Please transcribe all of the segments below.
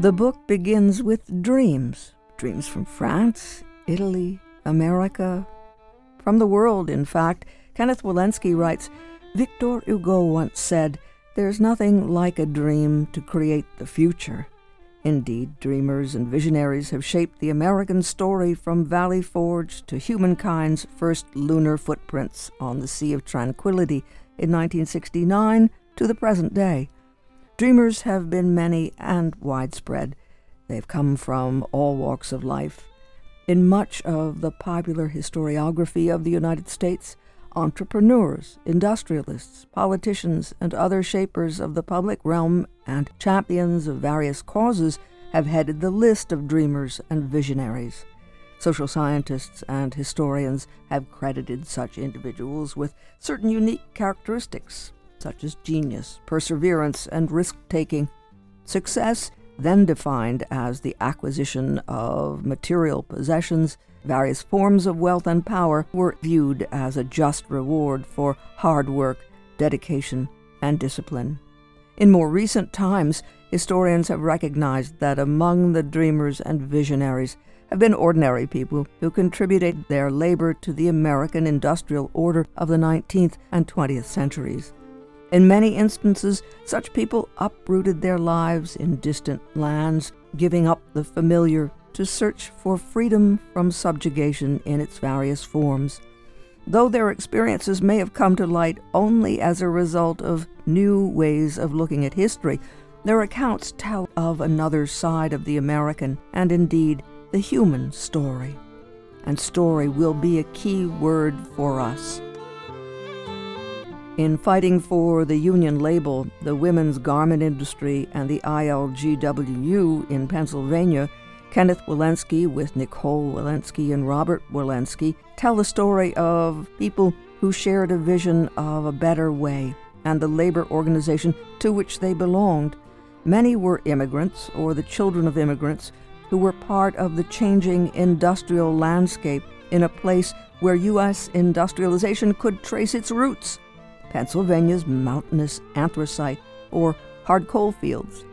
The book begins with dreams dreams from France, Italy, America, from the world, in fact. Kenneth Wolensky writes Victor Hugo once said, There's nothing like a dream to create the future. Indeed, dreamers and visionaries have shaped the American story from Valley Forge to humankind's first lunar footprints on the Sea of Tranquility in 1969 to the present day. Dreamers have been many and widespread. They've come from all walks of life. In much of the popular historiography of the United States, entrepreneurs, industrialists, politicians, and other shapers of the public realm and champions of various causes have headed the list of dreamers and visionaries. Social scientists and historians have credited such individuals with certain unique characteristics, such as genius, perseverance, and risk taking. Success then defined as the acquisition of material possessions, various forms of wealth and power were viewed as a just reward for hard work, dedication, and discipline. In more recent times, historians have recognized that among the dreamers and visionaries have been ordinary people who contributed their labor to the American industrial order of the 19th and 20th centuries. In many instances, such people uprooted their lives in distant lands, giving up the familiar to search for freedom from subjugation in its various forms. Though their experiences may have come to light only as a result of new ways of looking at history, their accounts tell of another side of the American and indeed the human story. And story will be a key word for us. In fighting for the union label, the women's garment industry, and the ILGWU in Pennsylvania, Kenneth Wolensky with Nicole Wolensky and Robert Wolensky tell the story of people who shared a vision of a better way and the labor organization to which they belonged. Many were immigrants or the children of immigrants who were part of the changing industrial landscape in a place where U.S. industrialization could trace its roots. Pennsylvania's mountainous anthracite, or hard coal fields.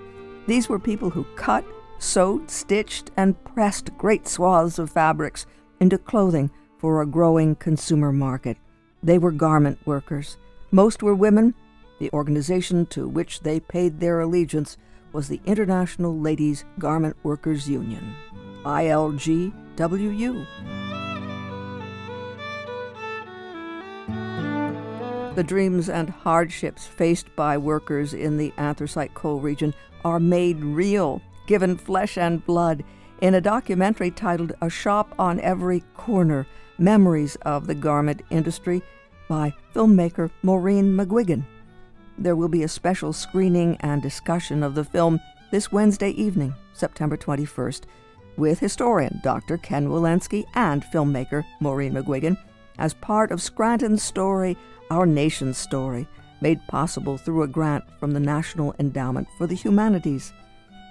These were people who cut, sewed, stitched, and pressed great swaths of fabrics into clothing for a growing consumer market. They were garment workers. Most were women. The organization to which they paid their allegiance was the International Ladies Garment Workers Union, ILGWU. The dreams and hardships faced by workers in the anthracite coal region are made real, given flesh and blood, in a documentary titled A Shop on Every Corner Memories of the Garment Industry by filmmaker Maureen McGuigan. There will be a special screening and discussion of the film this Wednesday evening, September 21st, with historian Dr. Ken Wolensky and filmmaker Maureen McGuigan as part of Scranton's story our nation's story, made possible through a grant from the National Endowment for the Humanities.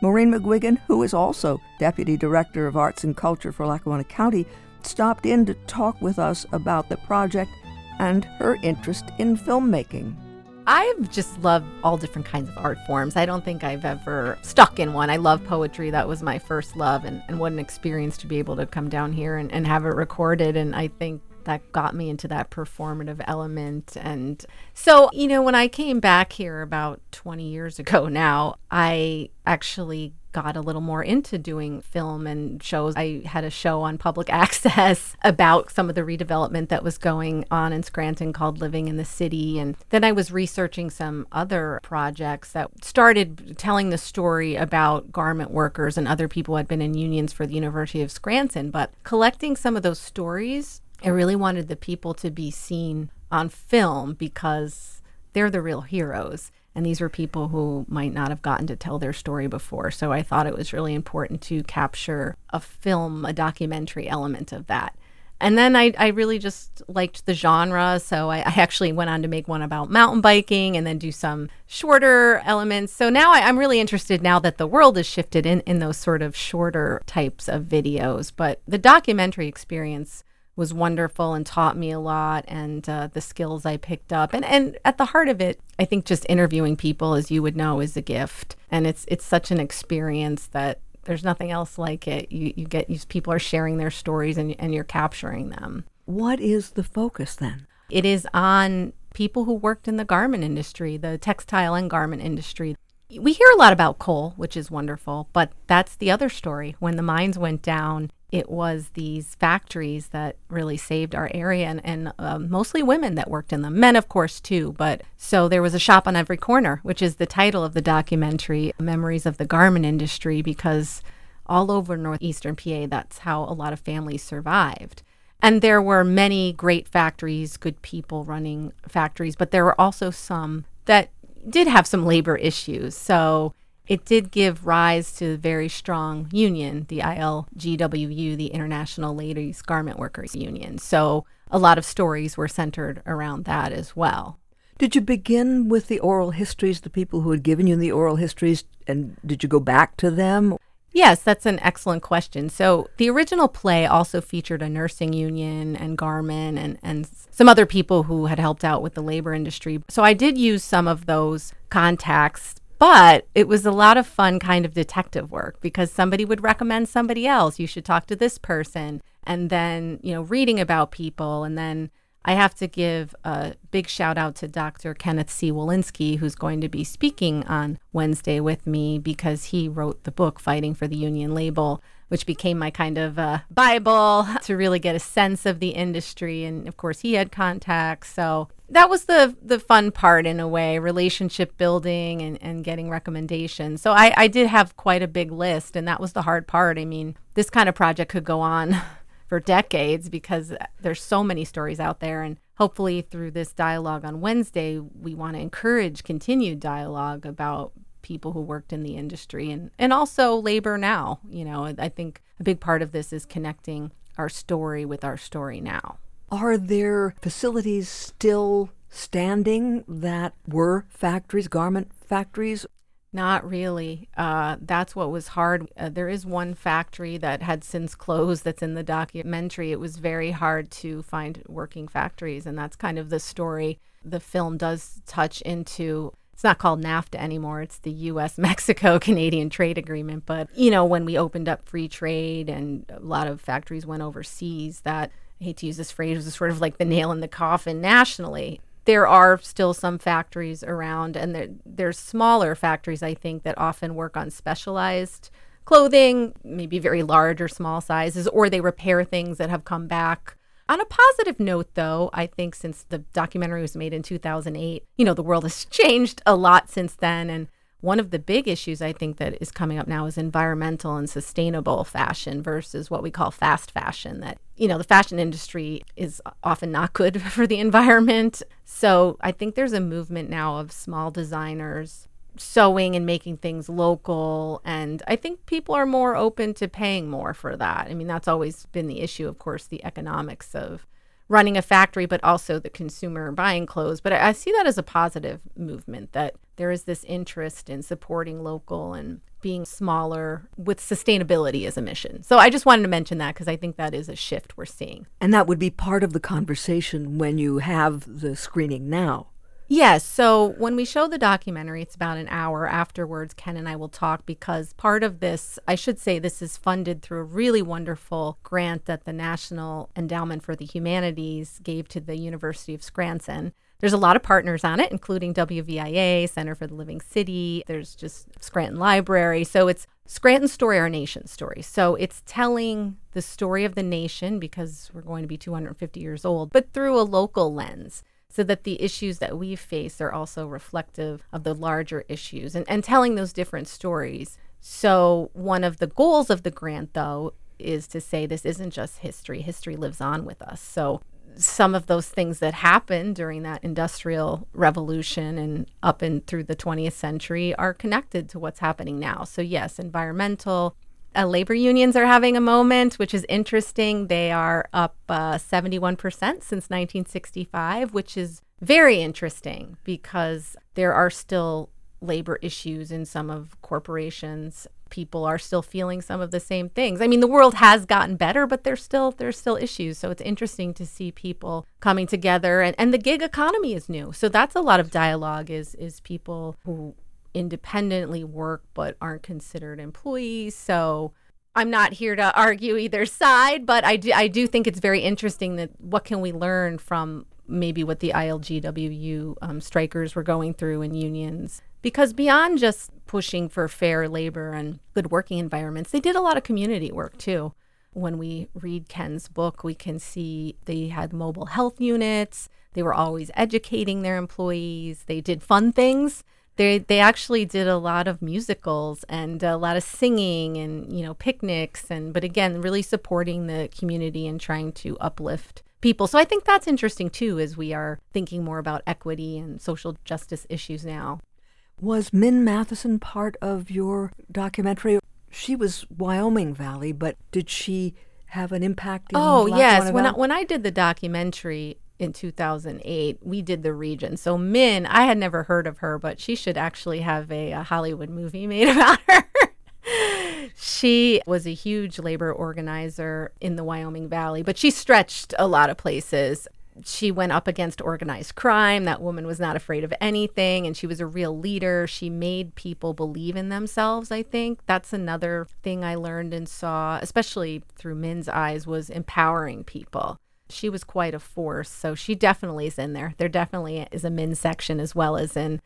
Maureen McGuigan, who is also Deputy Director of Arts and Culture for Lackawanna County, stopped in to talk with us about the project and her interest in filmmaking. I've just loved all different kinds of art forms. I don't think I've ever stuck in one. I love poetry. That was my first love, and, and what an experience to be able to come down here and, and have it recorded. And I think that got me into that performative element. And so, you know, when I came back here about 20 years ago now, I actually got a little more into doing film and shows. I had a show on public access about some of the redevelopment that was going on in Scranton called Living in the City. And then I was researching some other projects that started telling the story about garment workers and other people who had been in unions for the University of Scranton. But collecting some of those stories I really wanted the people to be seen on film because they're the real heroes. And these were people who might not have gotten to tell their story before. So I thought it was really important to capture a film, a documentary element of that. And then I, I really just liked the genre. So I, I, actually went on to make one about mountain biking and then do some shorter elements. So now I, I'm really interested now that the world has shifted in, in those sort of shorter types of videos. But the documentary experience was wonderful and taught me a lot and uh, the skills I picked up. And, and at the heart of it, I think just interviewing people, as you would know, is a gift. And it's, it's such an experience that there's nothing else like it. You, you get these people are sharing their stories and, and you're capturing them. What is the focus then? It is on people who worked in the garment industry, the textile and garment industry. We hear a lot about coal, which is wonderful, but that's the other story. When the mines went down, it was these factories that really saved our area and, and uh, mostly women that worked in them. Men of course too but so there was a shop on every corner which is the title of the documentary memories of the garment industry because all over northeastern pa that's how a lot of families survived. And there were many great factories good people running factories but there were also some that did have some labor issues. So it did give rise to a very strong union, the ILGWU, the International Ladies Garment Workers Union. So a lot of stories were centered around that as well. Did you begin with the oral histories, the people who had given you the oral histories, and did you go back to them? Yes, that's an excellent question. So the original play also featured a nursing union and Garmin and, and some other people who had helped out with the labor industry. So I did use some of those contacts but it was a lot of fun kind of detective work because somebody would recommend somebody else. You should talk to this person. And then, you know, reading about people. And then I have to give a big shout out to Dr. Kenneth C. Wolensky, who's going to be speaking on Wednesday with me because he wrote the book, Fighting for the Union Label which became my kind of uh, Bible to really get a sense of the industry. And of course, he had contacts. So that was the the fun part in a way, relationship building and, and getting recommendations. So I, I did have quite a big list, and that was the hard part. I mean, this kind of project could go on for decades because there's so many stories out there and hopefully through this dialogue on Wednesday we want to encourage continued dialogue about people who worked in the industry and, and also labor now. You know, I think a big part of this is connecting our story with our story now. Are there facilities still standing that were factories, garment factories? Not really. Uh, that's what was hard. Uh, there is one factory that had since closed that's in the documentary. It was very hard to find working factories, and that's kind of the story the film does touch into it's not called NAFTA anymore. It's the US Mexico Canadian Trade Agreement. But, you know, when we opened up free trade and a lot of factories went overseas, that, I hate to use this phrase, was sort of like the nail in the coffin nationally. There are still some factories around, and there, there's smaller factories, I think, that often work on specialized clothing, maybe very large or small sizes, or they repair things that have come back on a positive note, though, I think since the documentary was made in 2008, you know, the world has changed a lot since then. And one of the big issues I think that is coming up now is environmental and sustainable fashion versus what we call fast fashion. That, you know, the fashion industry is often not good for the environment. So I think there's a movement now of small designers sewing and making things local. And I think people are more open to paying more for that. I mean, that's always been the issue, of course, the economics of running a factory, but also the consumer buying clothes. But I, I see that as a positive movement that there is this interest in supporting local and being smaller with sustainability as a mission. So I just wanted to mention that because I think that is a shift we're seeing. And that would be part of the conversation when you have the screening now. Yes. So when we show the documentary, it's about an hour afterwards. Ken and I will talk because part of this, I should say, this is funded through a really wonderful grant that the National Endowment for the Humanities gave to the University of Scranton. There's a lot of partners on it, including WVIA, Center for the Living City. There's just Scranton Library. So it's Scranton Story, Our nation's Story. So it's telling the story of the nation because we're going to be 250 years old, but through a local lens so that the issues that we face are also reflective of the larger issues and, and telling those different stories. So, one of the goals of the grant, though, is to say this isn't just history, history lives on with us. So, some of those things that happened during that industrial revolution and up and through the 20th century are connected to what's happening now. So, yes, environmental, uh, labor unions are having a moment, which is interesting. They are up uh, 71% since 1965, which is very interesting because there are still labor issues in some of corporations. people are still feeling some of the same things. I mean, the world has gotten better, but there's still there's still issues. So it's interesting to see people coming together and, and the gig economy is new. So that's a lot of dialogue is is people who independently work but aren't considered employees. So I'm not here to argue either side, but I do I do think it's very interesting that what can we learn from maybe what the ILGWU um, strikers were going through in unions because beyond just pushing for fair labor and good working environments, they did a lot of community work too. When we read Ken's book, we can see they had mobile health units. They were always educating their employees. They did fun things they they actually did a lot of musicals and a lot of singing and you know picnics and but again really supporting the community and trying to uplift people. So i think that's interesting too as we are thinking more about equity and social justice issues now. Was min matheson part of your documentary? She was wyoming valley but did she have an impact oh yes. When I, when I did the documentary in 2008 we did the region so min i had never heard of her but she should actually have a, a hollywood movie made about her she was a huge labor organizer in the wyoming valley but she stretched a lot of places she went up against organized crime. That woman was not afraid of anything, and she was a real leader. She made people believe in themselves, I think. That's another thing I learned and saw, especially through Min's eyes, was empowering people she was quite a force. So she definitely is in there. There definitely is a min section as well as in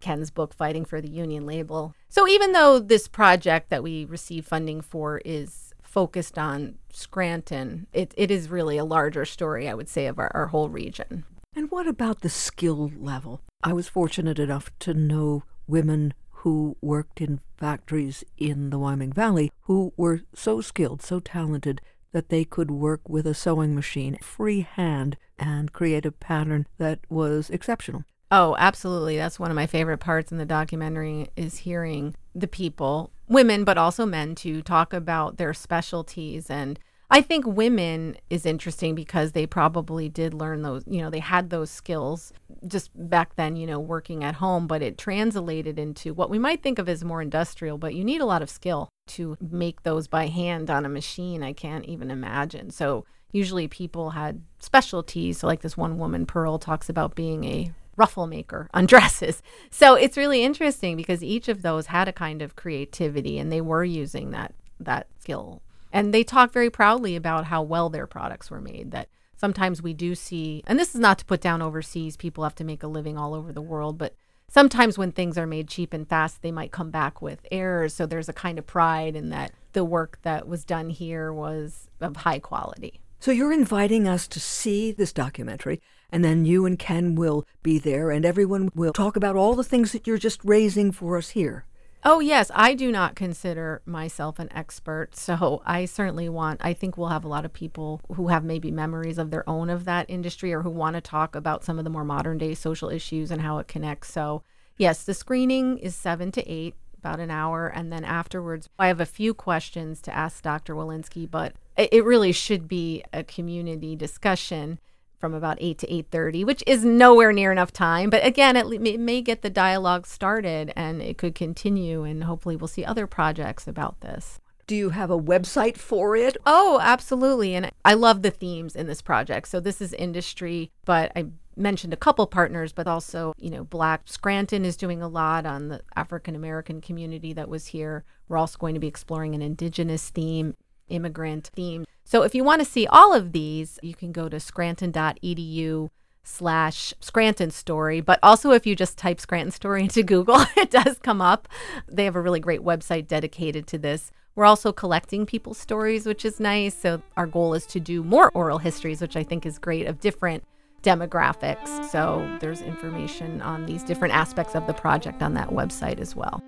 Ken's book, Fighting for the Union Label. So even though this project that we receive funding for is focused on Scranton, it, it is really a larger story, I would say, of our, our whole region. And what about the skill level? I was fortunate enough to know women who worked in factories in the Wyoming Valley who were so skilled, so talented, that they could work with a sewing machine freehand and create a pattern that was exceptional. Oh, absolutely. That's one of my favorite parts in the documentary is hearing the people, women but also men to talk about their specialties and I think women is interesting because they probably did learn those, you know, they had those skills just back then, you know, working at home, but it translated into what we might think of as more industrial, but you need a lot of skill to make those by hand on a machine. I can't even imagine. So usually people had specialties. So like this one woman, Pearl, talks about being a ruffle maker on dresses. So it's really interesting because each of those had a kind of creativity and they were using that that skill and they talk very proudly about how well their products were made. That sometimes we do see, and this is not to put down overseas, people have to make a living all over the world, but sometimes when things are made cheap and fast, they might come back with errors. So there's a kind of pride in that the work that was done here was of high quality. So you're inviting us to see this documentary, and then you and Ken will be there, and everyone will talk about all the things that you're just raising for us here. Oh, yes. I do not consider myself an expert. So I certainly want, I think we'll have a lot of people who have maybe memories of their own of that industry or who want to talk about some of the more modern day social issues and how it connects. So, yes, the screening is seven to eight, about an hour. And then afterwards, I have a few questions to ask Dr. Wolensky, but it really should be a community discussion from about 8 to 8.30 which is nowhere near enough time. But again it, it, may get the dialogue started and it could continue and hopefully we'll see other projects about this. Do you have a website for it? Oh absolutely. And i love the themes in this project. So this is industry but i mentioned a couple partners but also you know black scranton is doing a lot on the african american community that was here. We're also going to be exploring an indigenous theme immigrant theme. So if you want to see all of these, you can go to scranton.edu slash Scranton story. But also if you just type Scranton story into Google, it does come up. They have a really great website dedicated to this. We're also collecting people's stories, which is nice. So our goal is to do more oral histories, which I think is great of different demographics. So there's information on these different aspects of the project on that website as well.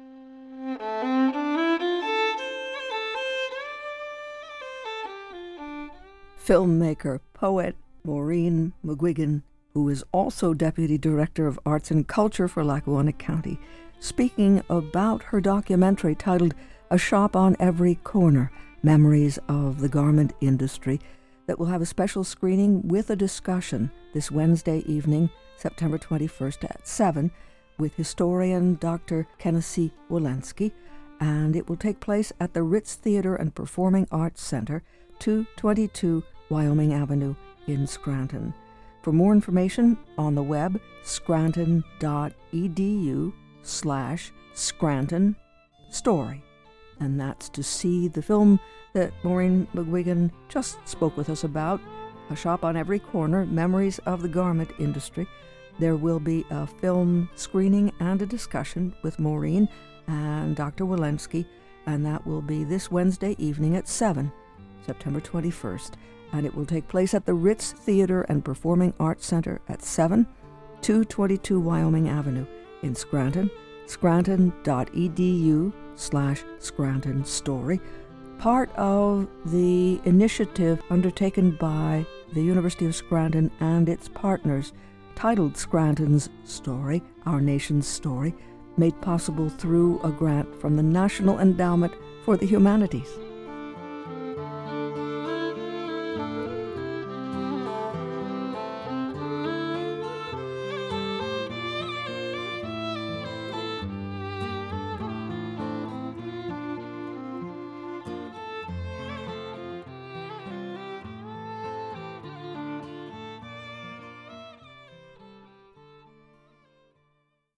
Filmmaker, poet Maureen McGuigan, who is also Deputy Director of Arts and Culture for Lackawanna County, speaking about her documentary titled A Shop on Every Corner Memories of the Garment Industry, that will have a special screening with a discussion this Wednesday evening, September 21st at 7, with historian Dr. Kenneth Wolensky and it will take place at the Ritz Theater and Performing Arts Center, 222 Wyoming Avenue in Scranton. For more information on the web, scranton.edu slash Scranton Story. And that's to see the film that Maureen McGuigan just spoke with us about, A Shop on Every Corner, Memories of the Garment Industry. There will be a film screening and a discussion with Maureen and Dr. Wolensky, and that will be this Wednesday evening at 7, September 21st. And it will take place at the Ritz Theater and Performing Arts Center at 7, 222 Wyoming Avenue in Scranton, scranton.edu slash Scranton Story, part of the initiative undertaken by the University of Scranton and its partners titled Scranton's Story, Our Nation's Story, made possible through a grant from the National Endowment for the Humanities.